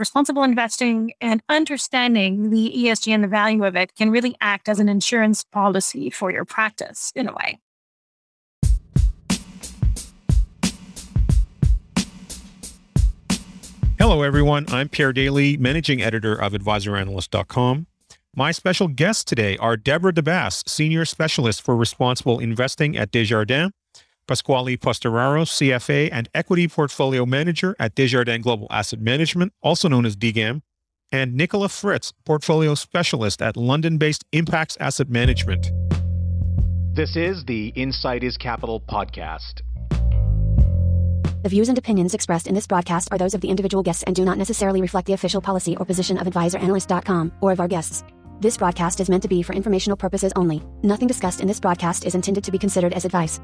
responsible investing and understanding the ESG and the value of it can really act as an insurance policy for your practice in a way. Hello, everyone. I'm Pierre Daly, managing editor of advisoranalyst.com. My special guests today are Deborah DeBass, senior specialist for responsible investing at Desjardins, Pasquale Postoraro, CFA and Equity Portfolio Manager at Desjardins Global Asset Management, also known as DGAM, and Nicola Fritz, Portfolio Specialist at London based Impax Asset Management. This is the Insight is Capital podcast. The views and opinions expressed in this broadcast are those of the individual guests and do not necessarily reflect the official policy or position of advisoranalyst.com or of our guests. This broadcast is meant to be for informational purposes only. Nothing discussed in this broadcast is intended to be considered as advice.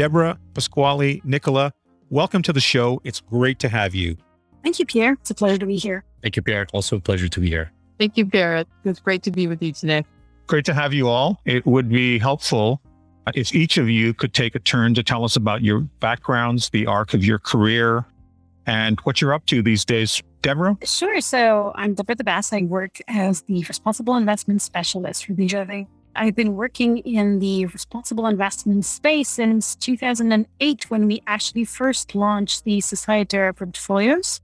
Deborah, Pasquale, Nicola, welcome to the show. It's great to have you. Thank you, Pierre. It's a pleasure to be here. Thank you, Pierre. Also a pleasure to be here. Thank you, Pierre. It's great to be with you today. Great to have you all. It would be helpful uh, if each of you could take a turn to tell us about your backgrounds, the arc of your career, and what you're up to these days. Deborah? Sure. So I'm Deborah DeBass. I work as the responsible investment specialist for Desjardins I've been working in the responsible investment space since 2008 when we actually first launched the SocieTerra portfolios.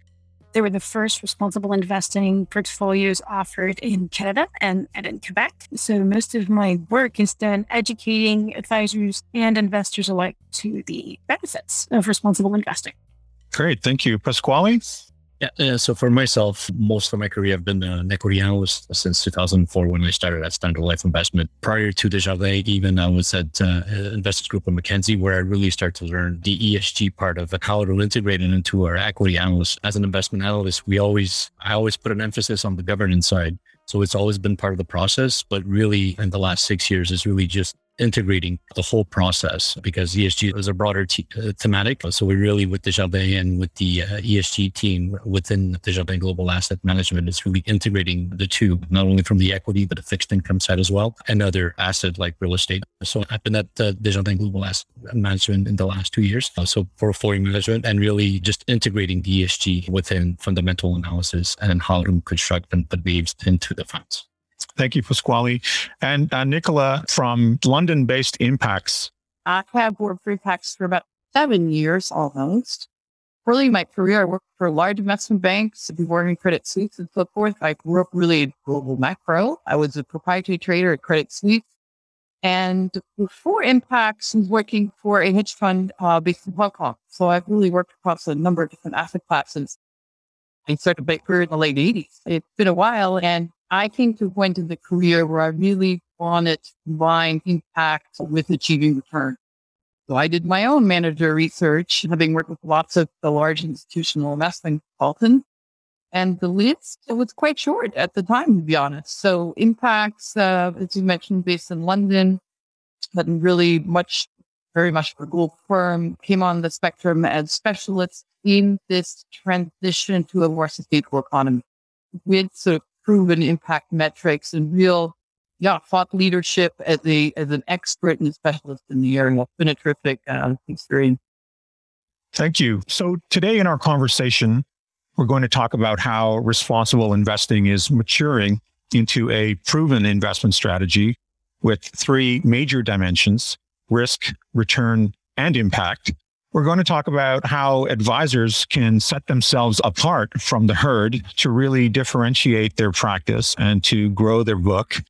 They were the first responsible investing portfolios offered in Canada and, and in Quebec. So most of my work is done educating advisors and investors alike to the benefits of responsible investing. Great. Thank you. Pasquale? Yeah. Uh, so for myself, most of my career, I've been an equity analyst since 2004 when I started at Standard Life Investment. Prior to Desjardins, even I was at uh, Investors Group of Mackenzie, where I really started to learn the ESG part of how to integrate it into our equity analyst. As an investment analyst, we always, I always put an emphasis on the governance side. So it's always been part of the process, but really in the last six years is really just integrating the whole process because ESG is a broader uh, thematic. So we really, with Desjardins and with the uh, ESG team within Desjardins Global Asset Management, is really integrating the two, not only from the equity, but the fixed income side as well, and other asset like real estate. So I've been at uh, Desjardins Global Asset Management in the last two years. Uh, so portfolio management and really just integrating the ESG within fundamental analysis and how to construct and put into the funds. Thank you, Pasquale. And uh, Nicola from London based Impax. I have worked for Impax for about seven years almost. Early in my career, I worked for large investment banks, before in Credit Suisse and so forth. I grew up really in global macro. I was a proprietary trader at Credit Suisse. And before Impax, I was working for a hedge fund uh, based in Hong Kong. So I've really worked across a number of different asset classes. I started my career in the late 80s. It's been a while, and I came to a point in the career where I really wanted to combine impact with achieving return. So I did my own manager research, having worked with lots of the large institutional investment consultants. And the list was quite short at the time, to be honest. So Impax, uh, as you mentioned, based in London, but really much, very much a global firm, came on the spectrum as specialists in this transition to a more sustainable economy with sort of proven impact metrics and real, yeah, thought leadership as a as an expert and a specialist in the area. It's been a terrific uh, experience. Thank you. So today in our conversation, we're going to talk about how responsible investing is maturing into a proven investment strategy with three major dimensions risk, return, and impact. We're going to talk about how advisors can set themselves apart from the herd to really differentiate their practice and to grow their book,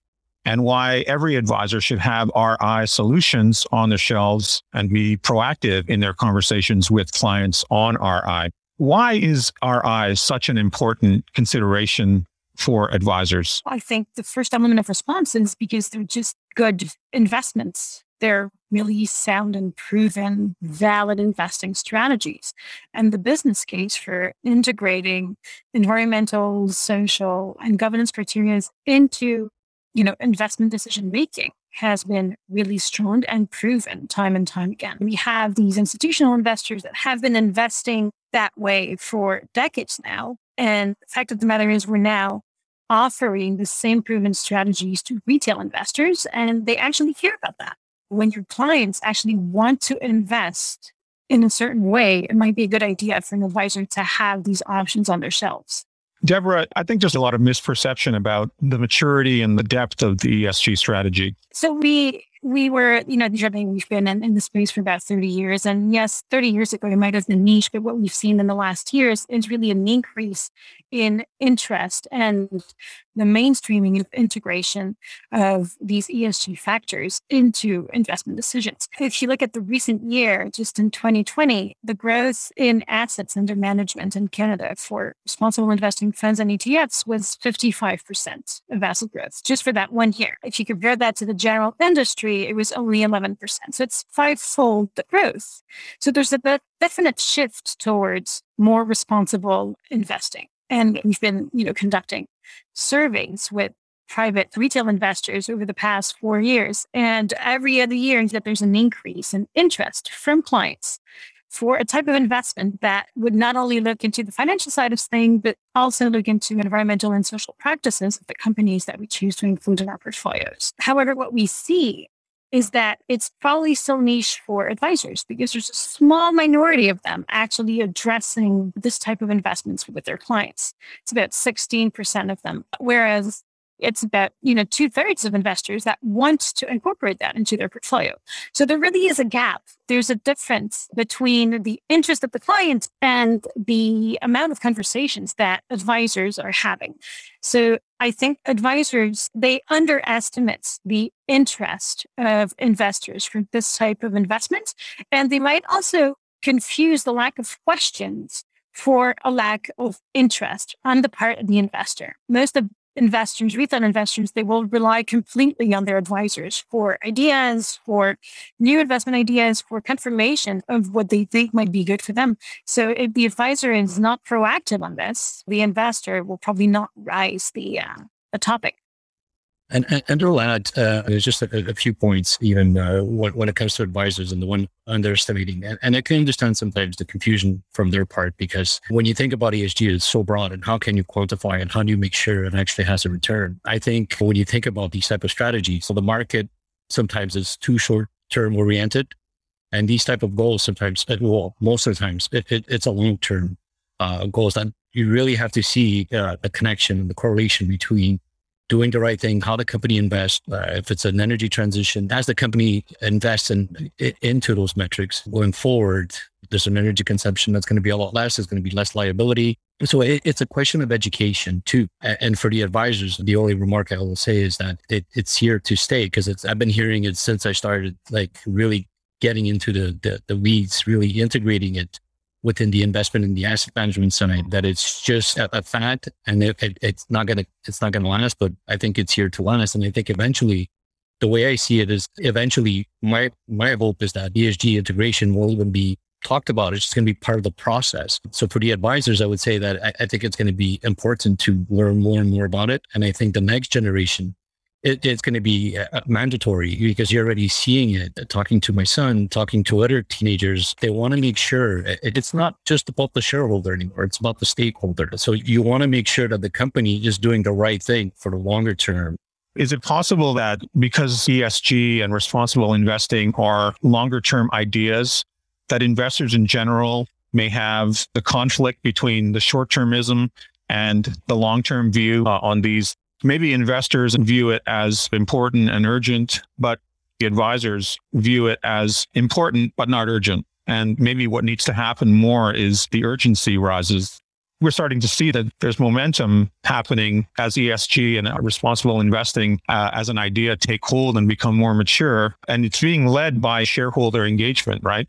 and why every advisor should have RI solutions on the shelves and be proactive in their conversations with clients on RI. Why is RI such an important consideration for advisors? I think the first element of response is because they're just good investments they're really sound and proven, valid investing strategies. And the business case for integrating environmental, social, and governance criteria into, you know, investment decision making has been really strong and proven time and time again. We have these institutional investors that have been investing that way for decades now. And the fact of the matter is, we're now offering the same proven strategies to retail investors, and they actually hear about that when your clients actually want to invest in a certain way, it might be a good idea for an advisor to have these options on their shelves. Deborah, I think there's a lot of misperception about the maturity and the depth of the ESG strategy. So we we were, you know, we've been in, in the space for about 30 years. And yes, 30 years ago, it might have been niche, but what we've seen in the last years is really an increase in interest and the mainstreaming of integration of these ESG factors into investment decisions. If you look at the recent year, just in 2020, the growth in assets under management in Canada for responsible investing funds and ETFs was 55% of asset growth just for that one year. If you compare that to the general industry, it was only 11%. So it's fivefold the growth. So there's a definite shift towards more responsible investing. And we've been, you know, conducting surveys with private retail investors over the past four years. And every other year that there's an increase in interest from clients for a type of investment that would not only look into the financial side of things, but also look into environmental and social practices of the companies that we choose to include in our portfolios. However, what we see is that it's probably still niche for advisors because there's a small minority of them actually addressing this type of investments with their clients. It's about 16% of them. Whereas it's about you know two thirds of investors that want to incorporate that into their portfolio. So there really is a gap. There's a difference between the interest of the client and the amount of conversations that advisors are having. So i think advisors they underestimate the interest of investors for this type of investment and they might also confuse the lack of questions for a lack of interest on the part of the investor. Most of investors, retail investors, they will rely completely on their advisors for ideas, for new investment ideas, for confirmation of what they think might be good for them. So if the advisor is not proactive on this, the investor will probably not rise the uh, the topic. And, and, and I'll add, uh, there's just a, a, few points, even uh, when, when, it comes to advisors and the one underestimating. And, and I can understand sometimes the confusion from their part because when you think about ESG, it's so broad and how can you quantify it? How do you make sure it actually has a return? I think when you think about these type of strategies, so the market sometimes is too short term oriented. And these type of goals sometimes, uh, well, most of the times, it, it, it's a long term uh, goals that you really have to see uh, the connection, the correlation between doing the right thing, how the company invests, uh, if it's an energy transition, as the company invests in, into those metrics going forward, there's an energy consumption that's going to be a lot less. There's going to be less liability. So it, it's a question of education too. And for the advisors, the only remark I will say is that it, it's here to stay because it's, I've been hearing it since I started like really getting into the, the, the weeds, really integrating it within the investment in the asset management side that it's just a, a fad and it, it, it's not gonna it's not gonna last. But I think it's here to last, and I think eventually, the way I see it is eventually my my hope is that ESG integration will even be talked about. It's just going to be part of the process. So for the advisors, I would say that I, I think it's going to be important to learn more and more about it. And I think the next generation it, it's going to be uh, mandatory because you're already seeing it. Talking to my son, talking to other teenagers, they want to make sure it, it's not just about the shareholder anymore. It's about the stakeholder. So you want to make sure that the company is doing the right thing for the longer term. Is it possible that because ESG and responsible investing are longer term ideas, that investors in general may have the conflict between the short termism and the long term view uh, on these maybe investors view it as important and urgent, but the advisors view it as important, but not urgent. And maybe what needs to happen more is the urgency rises. We're starting to see that there's momentum happening as ESG and responsible investing uh, as an idea take hold and become more mature. And it's being led by shareholder engagement, right?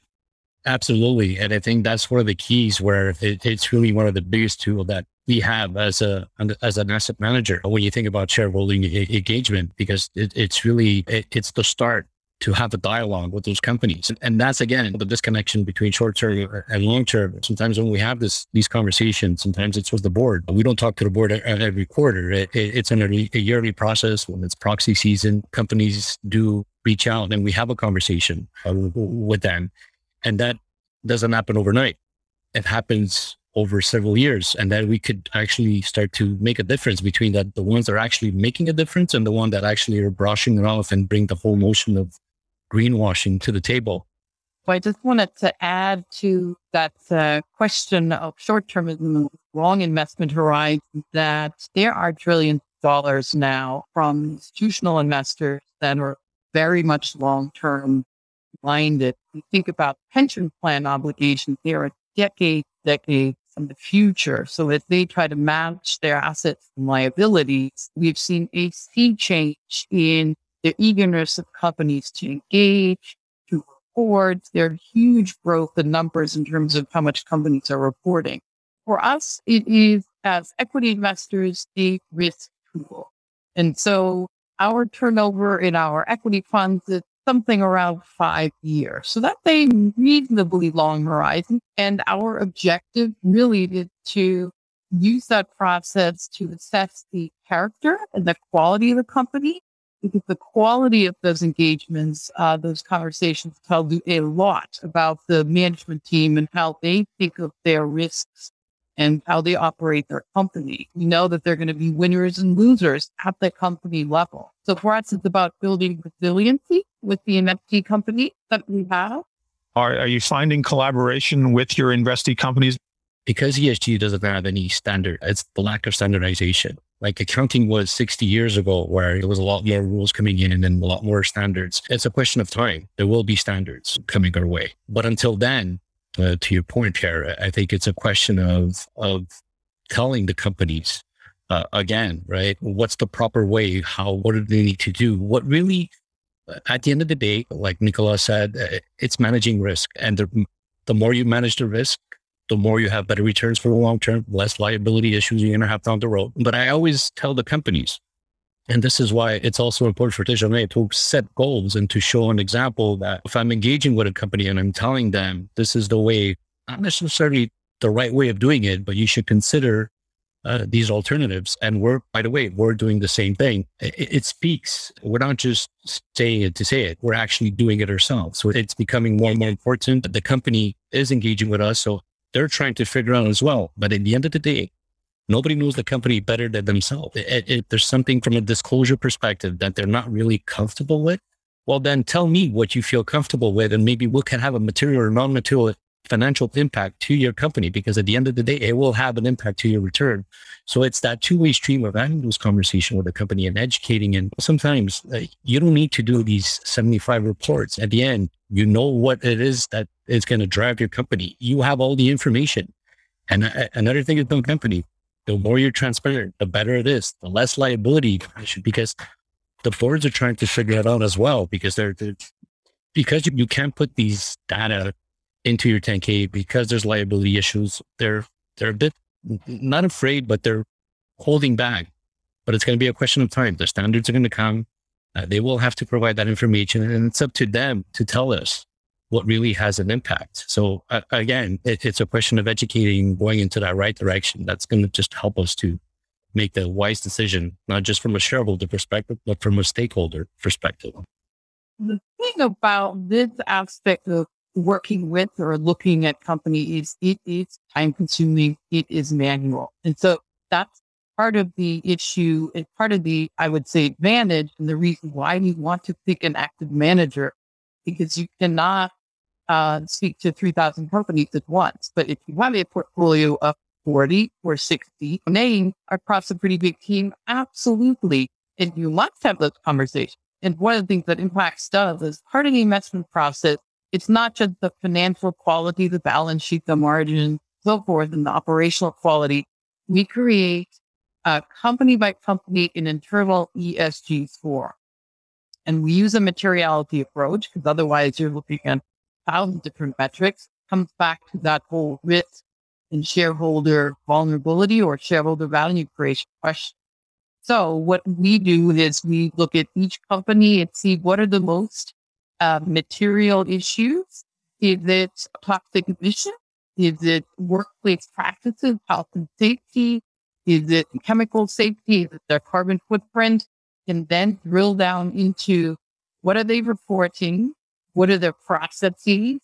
Absolutely. And I think that's one of the keys where it, it's really one of the biggest tools that we have as a as an asset manager when you think about shareholding engagement because it, it's really it, it's the start to have a dialogue with those companies. And that's again the disconnection between short term and long term. Sometimes when we have this these conversations sometimes it's with the board. We don't talk to the board every quarter. It, it's an, a yearly process. When it's proxy season companies do reach out and we have a conversation uh, with them and that doesn't happen overnight. It happens over several years and then we could actually start to make a difference between that the ones that are actually making a difference and the one that actually are brushing it off and bring the whole notion of greenwashing to the table. I just wanted to add to that uh, question of short termism, long investment horizon, that there are trillions of dollars now from institutional investors that are very much long term minded. You think about pension plan obligations, they are decades, decades in the future. So as they try to match their assets and liabilities, we've seen a sea change in the eagerness of companies to engage, to report. There are huge growth in numbers in terms of how much companies are reporting. For us, it is as equity investors, a risk tool. And so our turnover in our equity funds is something around five years. So that's a reasonably long horizon. And our objective really is to use that process to assess the character and the quality of the company. Because the quality of those engagements, uh, those conversations tell you a lot about the management team and how they think of their risks and how they operate their company. We know that they're going to be winners and losers at the company level. So for us, it's about building resiliency with the investee company that we have. Are, are you finding collaboration with your investee companies? Because ESG doesn't have any standard, it's the lack of standardization. Like accounting was 60 years ago, where there was a lot more rules coming in and then a lot more standards. It's a question of time. There will be standards coming our way. But until then, uh, to your point, here, I think it's a question of of telling the companies uh, again, right? What's the proper way? How? What do they need to do? What really? Uh, at the end of the day, like Nicolas said, uh, it's managing risk, and the the more you manage the risk, the more you have better returns for the long term, less liability issues you're going to have down the road. But I always tell the companies, and this is why it's also important for Desjardins to set goals and to show an example that if I'm engaging with a company and I'm telling them this is the way, not necessarily the right way of doing it, but you should consider uh, these alternatives. And we're, by the way, we're doing the same thing. It, it, speaks. We're not just saying it to say it. We're actually doing it ourselves. So it's becoming more and more important. The company is engaging with us. So they're trying to figure out as well. But at the end of the day, Nobody knows the company better than themselves. If there's something from a disclosure perspective that they're not really comfortable with, well, then tell me what you feel comfortable with, and maybe we can have a material or non-material financial impact to your company because at the end of the day, it will have an impact to your return. So it's that two-way stream of having those conversation with the company and educating. And sometimes uh, you don't need to do these 75 reports. At the end, you know what it is that is going to drive your company. You have all the information. And uh, another thing is no company the more you're transparent, the better it is, the less liability because the boards are trying to figure it out as well because they're, they're because you can't put these data into your 10K because there's liability issues. They're, they're a bit not afraid, but they're holding back. But it's going to be a question of time. The standards are going to come. Uh, they will have to provide that information and it's up to them to tell us what really has an impact. So uh, again, it, it's a question of educating, going into that right direction. That's going to just help us to make the wise decision, not just from a shareholder perspective, but from a stakeholder perspective. The thing about this aspect of working with or looking at companies, it is time consuming. It is manual. And so that's part of the issue and part of the, I would say, advantage and the reason why you want to pick an active manager because you cannot uh, speak to 3,000 companies at once. But if you have a portfolio of 40 or 60 names across a pretty big team, absolutely. And you must have those conversations. And one of the things that Impax does is part of the investment process, it's not just the financial quality, the balance sheet, the margin, so forth, and the operational quality. We create a company by company an internal ESG score. And we use a materiality approach because otherwise you're looking at thousand different metrics. Comes back to that whole risk and shareholder vulnerability or shareholder value creation question. So what we do is we look at each company and see what are the most uh, material issues. Is it toxic emission? Is it workplace practices, health and safety? Is it chemical safety? Is it their carbon footprint? And then drill down into what are they reporting? What are their processes?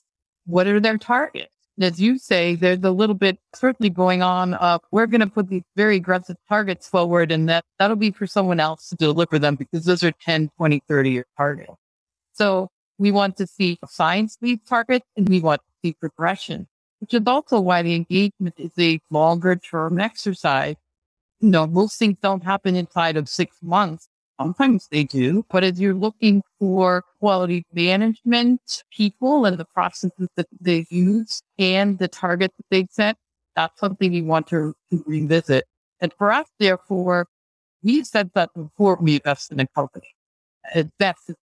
What are their targets? And as you say, there's a little bit certainly going on of we're going to put these very aggressive targets forward and that that'll be for someone else to deliver them because those are 10, 20, 30 year targets. So We want to see science-based targets and we want to see progression, which is also why the engagement is a longer term exercise. You know, most things don't happen inside of six months. Sometimes they do, but as you're looking for quality management people and the processes that they use and the targets that they set, that's something you want to, to revisit. And for us, therefore, we said that before we invest in a company as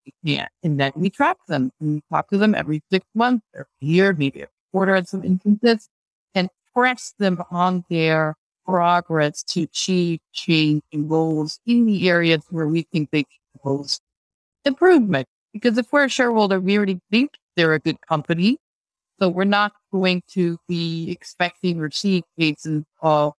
we can. And then we track them and we talk to them every six months or a year, maybe a quarter in some instances, and press them on their progress to achieve change and goals in the areas where we think they can most improvement. Because if we're a shareholder, we already think they're a good company. So we're not going to be expecting or seeing cases of,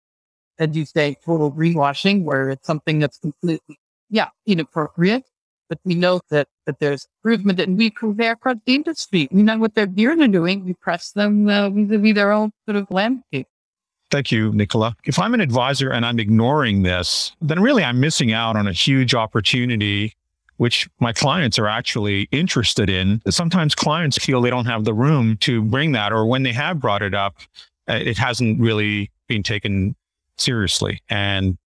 as you say, total greenwashing, where it's something that's completely, yeah, inappropriate. But we know that, that there's improvement and we compare across the industry. We know what their peers are doing. We press them uh, vis-a-vis their own sort of landscape. Thank you, Nicola. If I'm an advisor and I'm ignoring this, then really I'm missing out on a huge opportunity, which my clients are actually interested in. Sometimes clients feel they don't have the room to bring that, or when they have brought it up, uh, it hasn't really been taken seriously. And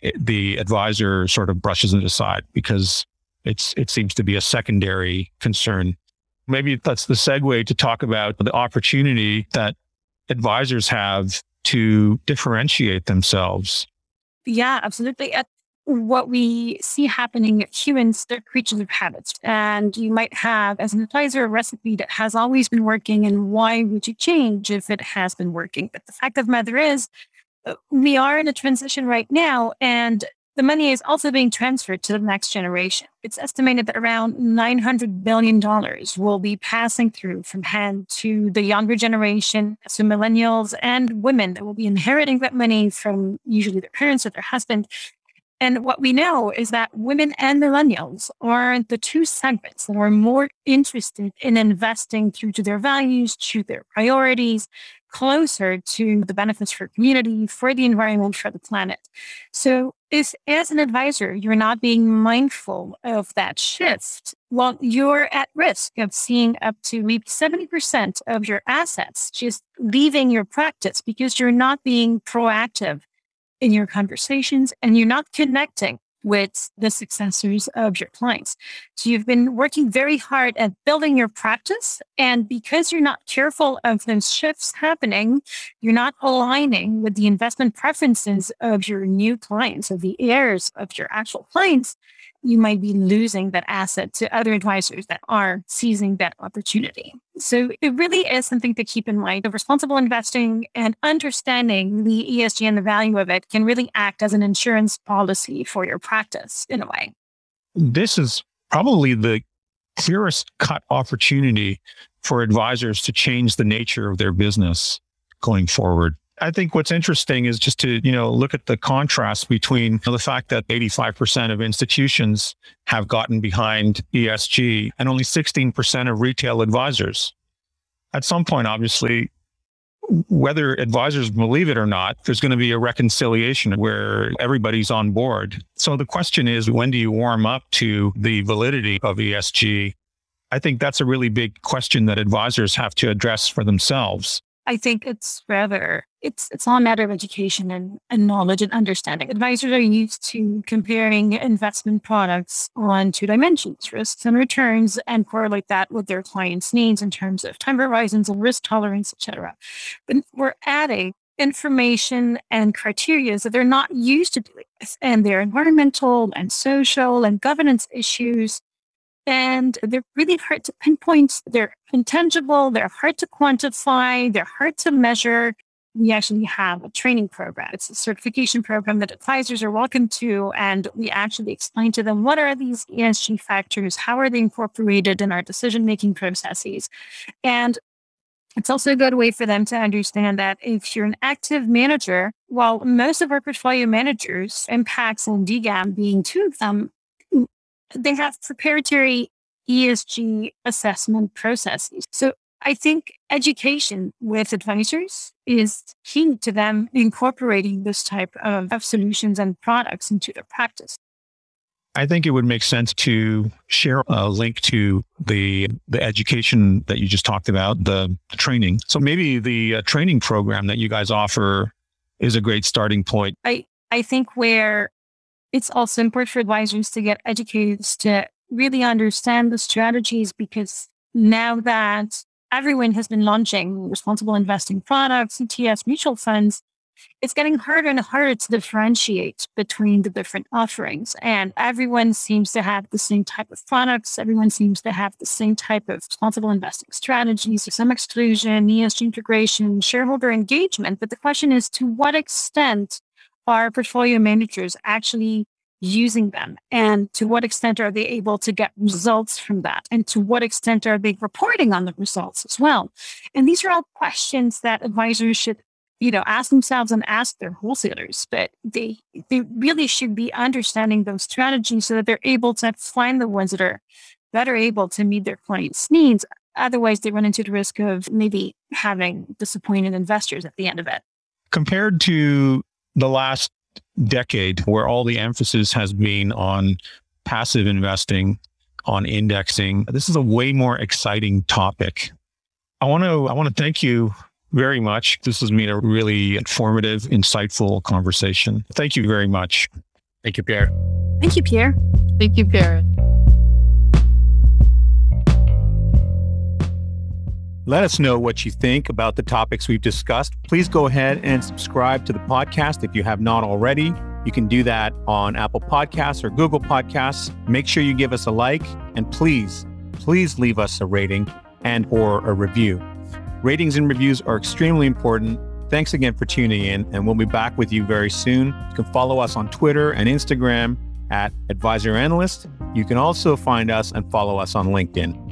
it, the advisor sort of brushes it aside because it's, it seems to be a secondary concern. Maybe that's the segue to talk about the opportunity that advisors have to differentiate themselves. Yeah, absolutely. At what we see happening humans, they're creatures of habits. And you might have, as an advisor, a recipe that has always been working. And why would you change if it has been working? But the fact of the matter is, uh, we are in a transition right now. And the money is also being transferred to the next generation. It's estimated that around $900 billion will be passing through from hand to the younger generation, so millennials and women that will be inheriting that money from usually their parents or their husband. And what we know is that women and millennials are the two segments that are more interested in investing through to their values, to their priorities, closer to the benefits for community, for the environment, for the planet. So if as an advisor, you're not being mindful of that shift, well, you're at risk of seeing up to maybe 70% of your assets just leaving your practice because you're not being proactive in your conversations and you're not connecting with the successors of your clients. So you've been working very hard at building your practice. And because you're not careful of those shifts happening, you're not aligning with the investment preferences of your new clients, of the heirs of your actual clients you might be losing that asset to other advisors that are seizing that opportunity. So it really is something to keep in mind. The responsible investing and understanding the ESG and the value of it can really act as an insurance policy for your practice in a way. This is probably the clearest cut opportunity for advisors to change the nature of their business going forward. I think what's interesting is just to, you know, look at the contrast between you know, the fact that 85% of institutions have gotten behind ESG and only 16% of retail advisors. At some point, obviously, whether advisors believe it or not, there's going to be a reconciliation where everybody's on board. So the question is, when do you warm up to the validity of ESG? I think that's a really big question that advisors have to address for themselves. I think it's rather it's it's all a matter of education and, and knowledge and understanding. Advisors are used to comparing investment products on two dimensions, risks and returns, and correlate that with their clients' needs in terms of time horizons and risk tolerance, etc. But we're adding information and criteria that they're not used to doing this, and their environmental and social and governance issues and they're really hard to pinpoint. They're intangible, they're hard to quantify, they're hard to measure. We actually have a training program. It's a certification program that advisors are welcome to. And we actually explain to them what are these ESG factors? How are they incorporated in our decision making processes? And it's also a good way for them to understand that if you're an active manager, while most of our portfolio managers, Impax and DGAM being two of them, they have preparatory ESG assessment processes. So I think education with advisors is key to them incorporating this type of, of solutions and products into their practice. I think it would make sense to share a link to the the education that you just talked about, the, the training. So maybe the uh, training program that you guys offer is a great starting point. I I think where it's also important for advisors to get educated to really understand the strategies because now that everyone has been launching responsible investing products, ETFs, mutual funds, it's getting harder and harder to differentiate between the different offerings. And everyone seems to have the same type of products. Everyone seems to have the same type of responsible investing strategies, so some exclusion, ESG integration, shareholder engagement. But the question is to what extent are portfolio managers actually using them? And to what extent are they able to get results from that? And to what extent are they reporting on the results as well? And these are all questions that advisors should you know, ask themselves and ask their wholesalers, but they they really should be understanding those strategies so that they're able to find the ones that are better able to meet their clients' needs. Otherwise, they run into the risk of maybe having disappointed investors at the end of it. Compared to the last decade, where all the emphasis has been on passive investing, on indexing, this is a way more exciting topic. I want to I want to thank you very much. This has been a really informative, insightful conversation. Thank you very much. Thank you, Pierre. Thank you, Pierre. Thank you, Pierre. Let us know what you think about the topics we've discussed. Please go ahead and subscribe to the podcast if you have not already. You can do that on Apple Podcasts or Google Podcasts. Make sure you give us a like and please, please leave us a rating and or a review. Ratings and reviews are extremely important. Thanks again for tuning in, and we'll be back with you very soon. You can follow us on Twitter and Instagram at Advisor Analyst. You can also find us and follow us on LinkedIn.